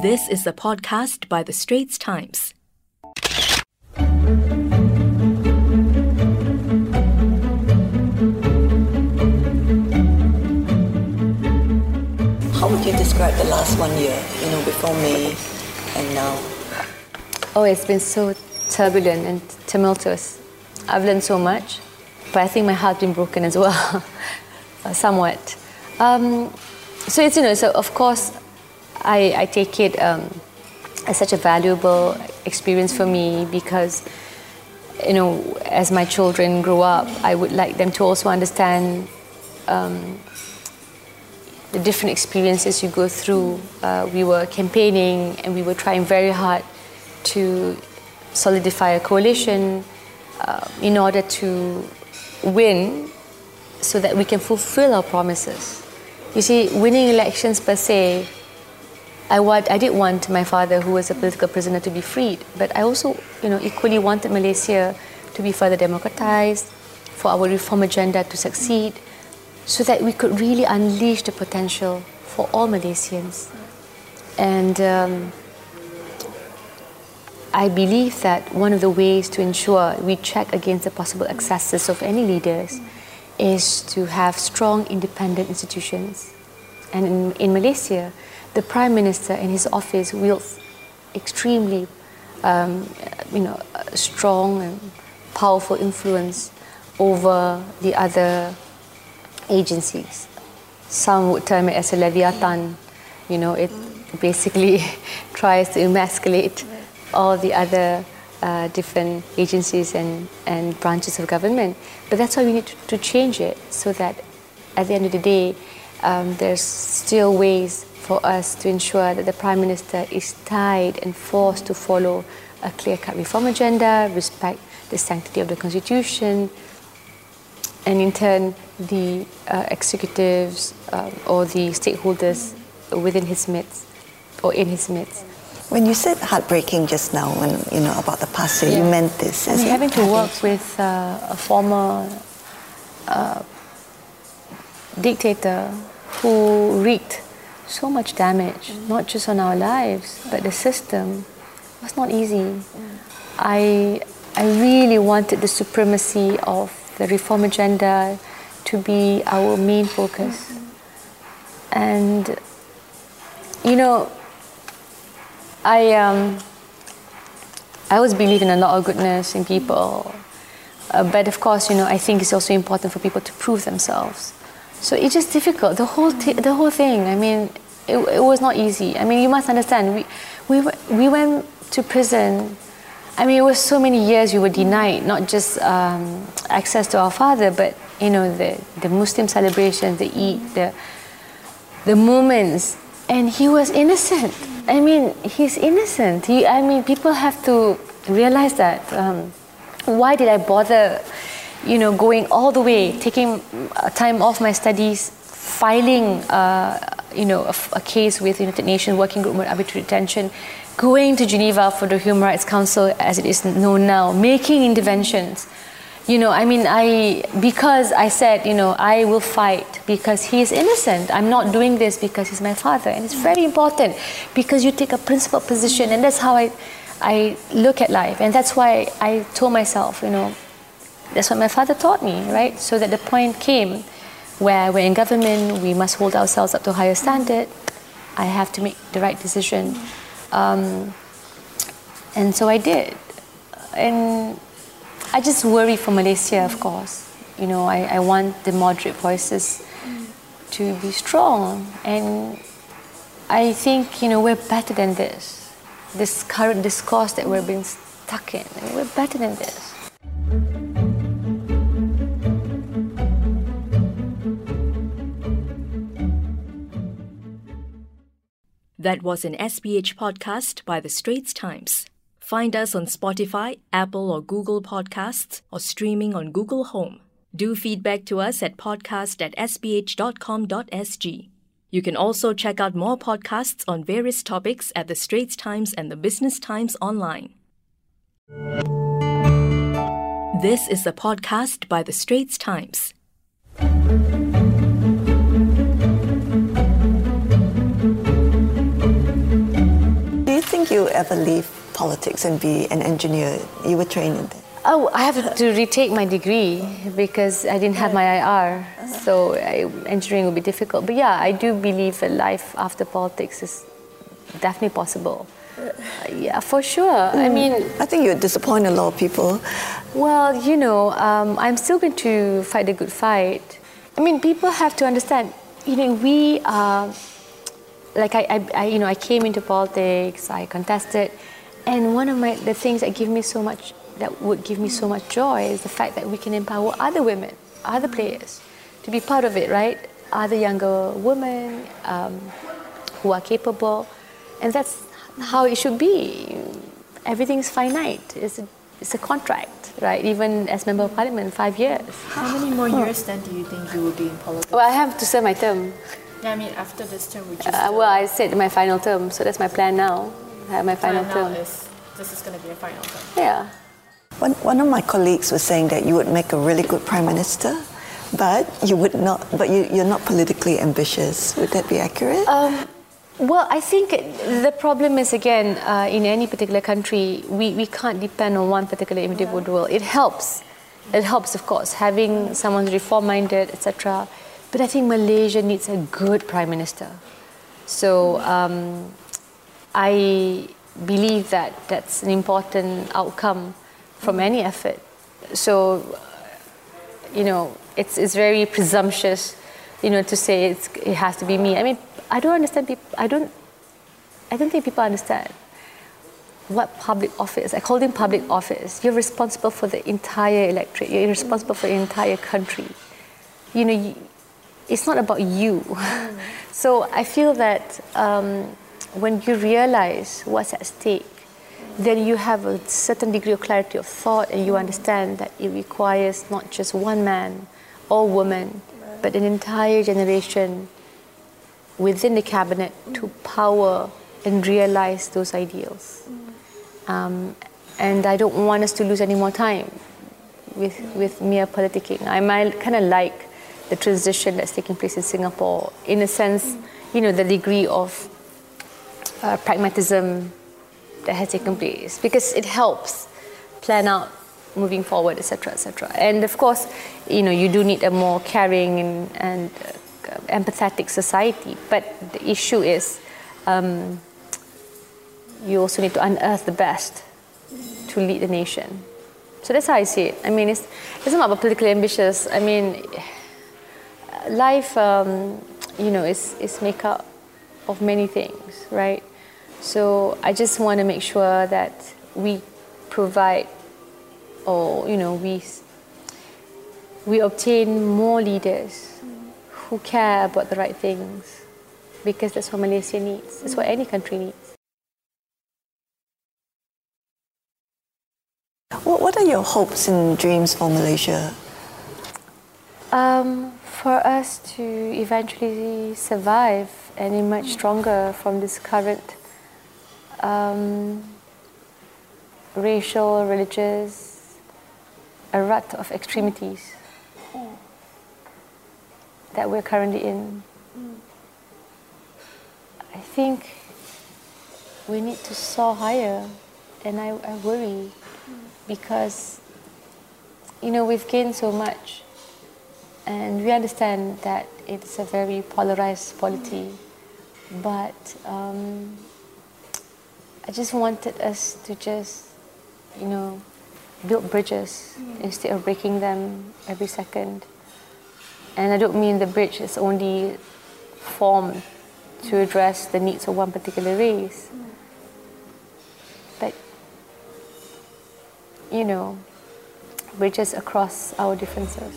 This is a podcast by The Straits Times. How would you describe the last one year, you know, before May and now? Oh, it's been so turbulent and tumultuous. I've learned so much, but I think my heart's been broken as well, somewhat. Um, so it's, you know, so of course, I, I take it um, as such a valuable experience for me because, you know, as my children grow up, I would like them to also understand um, the different experiences you go through. Uh, we were campaigning and we were trying very hard to solidify a coalition uh, in order to win so that we can fulfill our promises. You see, winning elections per se, I, want, I did want my father, who was a political prisoner, to be freed, but I also, you know, equally wanted Malaysia to be further democratized, for our reform agenda to succeed, so that we could really unleash the potential for all Malaysians. And um, I believe that one of the ways to ensure we check against the possible excesses of any leaders is to have strong independent institutions. And in, in Malaysia, the Prime Minister and his office wields extremely um, you know, strong and powerful influence over the other agencies. Some would term it as a leviathan. You know, it basically tries to emasculate all the other uh, different agencies and, and branches of government. But that's why we need to, to change it so that at the end of the day, um, there's still ways for us to ensure that the Prime Minister is tied and forced to follow a clear cut reform agenda, respect the sanctity of the Constitution, and in turn, the uh, executives um, or the stakeholders within his midst or in his midst. When you said heartbreaking just now, when you know about the past yeah. you meant this. I mean, having to work with uh, a former uh, dictator who wreaked so much damage, not just on our lives, but the system, was not easy. Mm. I, I really wanted the supremacy of the reform agenda to be our main focus. Mm-hmm. And, you know, I, um, I always believe in a lot of goodness in people. Uh, but of course, you know, I think it's also important for people to prove themselves. So it's just difficult. The whole, t- the whole thing. I mean, it, it was not easy. I mean, you must understand. We, we, we went to prison. I mean, it was so many years we were denied not just um, access to our father, but you know the the Muslim celebrations, the Eid, the the moments, and he was innocent. I mean, he's innocent. He, I mean, people have to realize that. Um, why did I bother? you know, going all the way, taking time off my studies, filing, uh, you know, a, a, case with the United Nations Working Group on Arbitrary Detention, going to Geneva for the Human Rights Council, as it is known now, making interventions. You know, I mean, I because I said, you know, I will fight because he is innocent. I'm not doing this because he's my father, and it's very important because you take a principled position, and that's how I, I look at life, and that's why I told myself, you know, that's what my father taught me, right? So that the point came where we're in government, we must hold ourselves up to a higher standard. I have to make the right decision. Um, and so I did. And I just worry for Malaysia, of course. You know, I, I want the moderate voices to be strong. And I think, you know, we're better than this. This current discourse that we're being stuck in, we're better than this. That was an SPH podcast by The Straits Times. Find us on Spotify, Apple or Google Podcasts, or streaming on Google Home. Do feedback to us at podcast at sph.com.sg. You can also check out more podcasts on various topics at The Straits Times and The Business Times online. This is a podcast by The Straits Times. Do you think you ever leave politics and be an engineer? You were trained in that. Oh, I have to retake my degree because I didn't have my IR, so I, engineering would be difficult. But yeah, I do believe that life after politics is definitely possible. Uh, yeah, for sure. I Mm. mean, I think you disappoint a lot of people. well, you know, um, I'm still going to fight the good fight. I mean, people have to understand. You know, we are like I, I, I, you know, I came into politics. I contested, and one of my the things that give me so much that would give me so much joy is the fact that we can empower other women, other players, to be part of it. Right, other younger women um, who are capable, and that's how it should be. Everything's finite. It's a, it's a contract, right? Even as member of parliament, five years. How many more years then do you think you will be in politics? Well, I have to serve my term. Yeah, I mean, after this term, would you Uh, well, I said my final term, so that's my plan now. I have my final plan term. is this is going to be a final term? Yeah. One, one of my colleagues was saying that you would make a really good prime minister, but you would not. But you, you're not politically ambitious. Would that be accurate? Well, I think the problem is again uh, in any particular country, we, we can't depend on one particular individual. It helps, it helps, of course, having someone reform-minded, etc. But I think Malaysia needs a good prime minister. So um, I believe that that's an important outcome from any effort. So you know, it's, it's very presumptuous, you know, to say it has to be me. I mean, I don't understand people, I don't, I don't think people understand what public office, like holding public office, you're responsible for the entire electorate, you're responsible for the entire country. You know, you, it's not about you. so I feel that um, when you realize what's at stake, then you have a certain degree of clarity of thought and you understand that it requires not just one man or woman, but an entire generation within the cabinet to power and realize those ideals. Um, and I don't want us to lose any more time with, with mere politicking. I might kind of like the transition that's taking place in Singapore, in a sense, you know, the degree of uh, pragmatism that has taken place because it helps plan out moving forward, etc., etc. And of course, you know, you do need a more caring and, and uh, empathetic society. But the issue is, um, you also need to unearth the best to lead the nation. So that's how I see it. I mean, it's it's not about politically ambitious. I mean, life, um, you know, is is make up of many things, right? So I just want to make sure that we provide, or you know, we we obtain more leaders who care about the right things, because that's what Malaysia needs. That's what any country needs. what, what are your hopes and dreams for Malaysia? Um, for us to eventually survive and emerge stronger from this current um, racial, religious, a rut of extremities that we're currently in. I think we need to soar higher, and I, I worry because you know we've gained so much, and we understand that it's a very polarized polity, but. Um, I just wanted us to just, you know, build bridges mm. instead of breaking them every second. And I don't mean the bridge is only formed to mm. address the needs of one particular race. Mm. But, you know, bridges across our differences.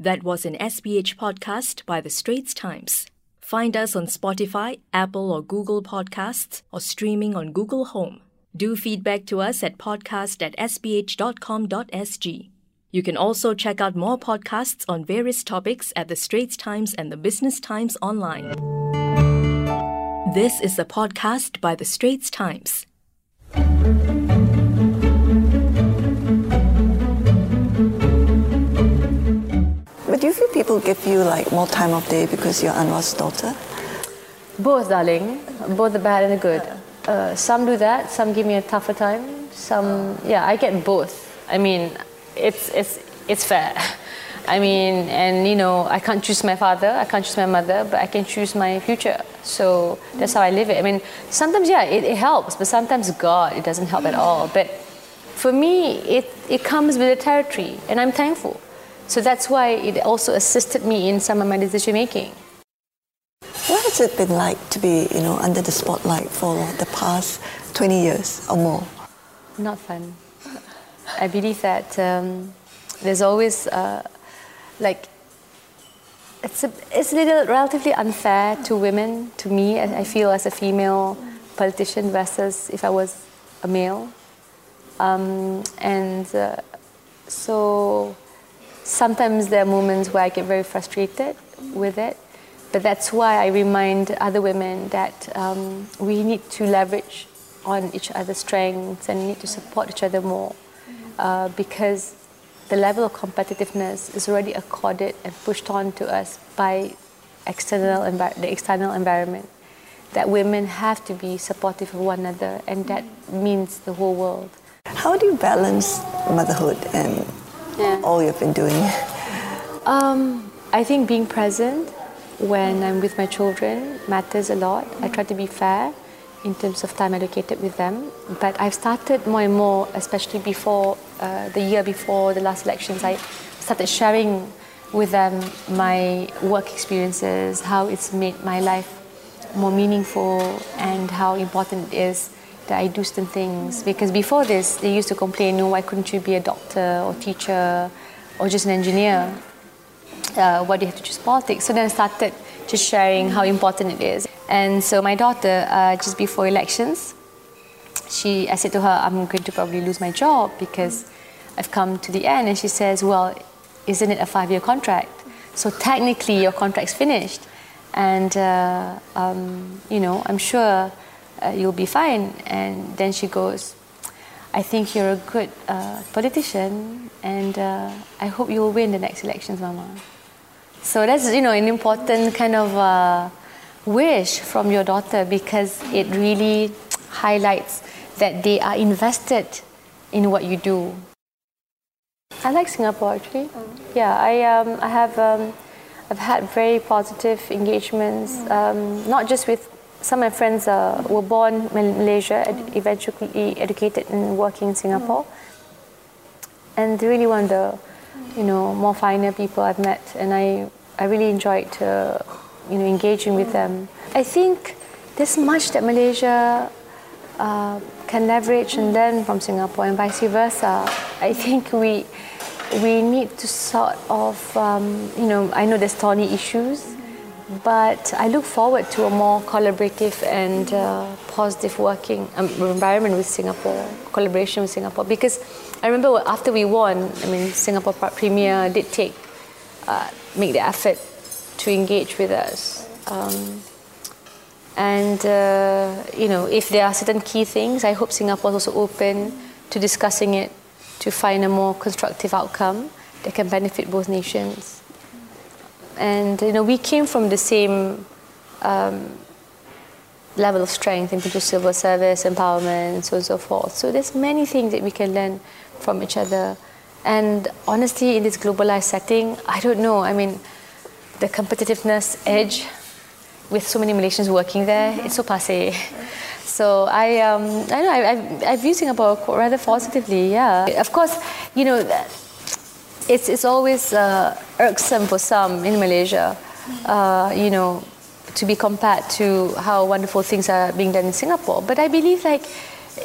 That was an SPH podcast by The Straits Times. Find us on Spotify, Apple or Google Podcasts, or streaming on Google Home. Do feedback to us at podcast at sph.com.sg. You can also check out more podcasts on various topics at The Straits Times and The Business Times online. This is a podcast by The Straits Times. But do you feel people give you like more time of day because you're Anwar's daughter? Both, darling. Both the bad and the good. Uh, some do that. Some give me a tougher time. Some, yeah, I get both. I mean, it's it's it's fair. I mean, and you know, I can't choose my father, I can't choose my mother, but I can choose my future. So that's how I live it. I mean, sometimes yeah, it, it helps, but sometimes God, it doesn't help at all. But for me, it it comes with the territory, and I'm thankful. So that's why it also assisted me in some of my decision making. What has it been like to be, you know, under the spotlight for the past 20 years or more? Not fun. I believe that um, there's always uh, like it's a, it's a little relatively unfair to women to me I feel as a female politician versus if I was a male um, and uh, so sometimes there are moments where I get very frustrated with it but that's why I remind other women that um, we need to leverage on each other's strengths and need to support each other more uh, because the level of competitiveness is already accorded and pushed on to us by external the external environment. That women have to be supportive of one another, and that means the whole world. How do you balance motherhood and Yeah. all you've been doing? Um, I think being present when I'm with my children matters a lot. I try to be fair in terms of time allocated with them. But I've started more and more, especially before uh, the year before the last elections, I started sharing with them my work experiences, how it's made my life more meaningful, and how important it is that I do certain things. Because before this, they used to complain, no, why couldn't you be a doctor or teacher or just an engineer? uh, why do you have to choose politics? So then I started just sharing how important it is. And so my daughter, uh, just before elections, she, I said to her, I'm going to probably lose my job because I've come to the end. And she says, well, isn't it a five-year contract? So technically your contract's finished. And, uh, um, you know, I'm sure uh, you'll be fine. And then she goes, I think you're a good uh, politician, and uh, I hope you will win the next elections, Mama. So that's you know an important kind of uh, wish from your daughter because it really highlights that they are invested in what you do. I like Singapore actually. Yeah, I um, I have um, I've had very positive engagements, um, not just with some of my friends uh, were born in Malaysia, ed- eventually educated and working in Singapore, and really one of the you know more finer people I've met, and I I really enjoyed uh, you know engaging with them. I think there's much that Malaysia uh, can leverage and learn from Singapore, and vice versa. I think we we need to sort of um, you know I know there's thorny issues but I look forward to a more collaborative and uh, positive working um, environment with Singapore, collaboration with Singapore. Because I remember after we won, I mean, Singapore Premier did take, uh, make the effort to engage with us. Um, and, uh, you know, if there are certain key things, I hope Singapore is also open to discussing it to find a more constructive outcome that can benefit both nations and you know we came from the same um, level of strength in of civil service empowerment and so on and so forth. So there's many things that we can learn from each other. And honestly in this globalized setting i don't know. I mean the competitiveness edge with so many malaysians working there it's so passe. So I, um, I know I, I, I view Singapore rather positively. Yeah, of course, you know, it's, it's always uh, irksome for some in Malaysia, uh, you know, to be compared to how wonderful things are being done in Singapore. But I believe like,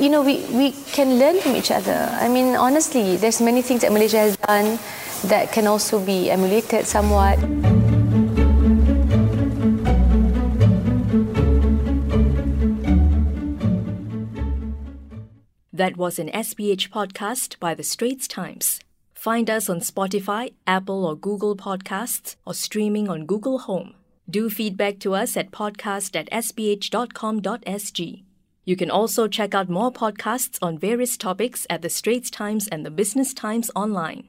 you know, we, we can learn from each other. I mean, honestly, there's many things that Malaysia has done that can also be emulated somewhat. That was an SPH podcast by The Straits Times. Find us on Spotify, Apple or Google Podcasts, or streaming on Google Home. Do feedback to us at podcast at sph.com.sg. You can also check out more podcasts on various topics at The Straits Times and The Business Times online.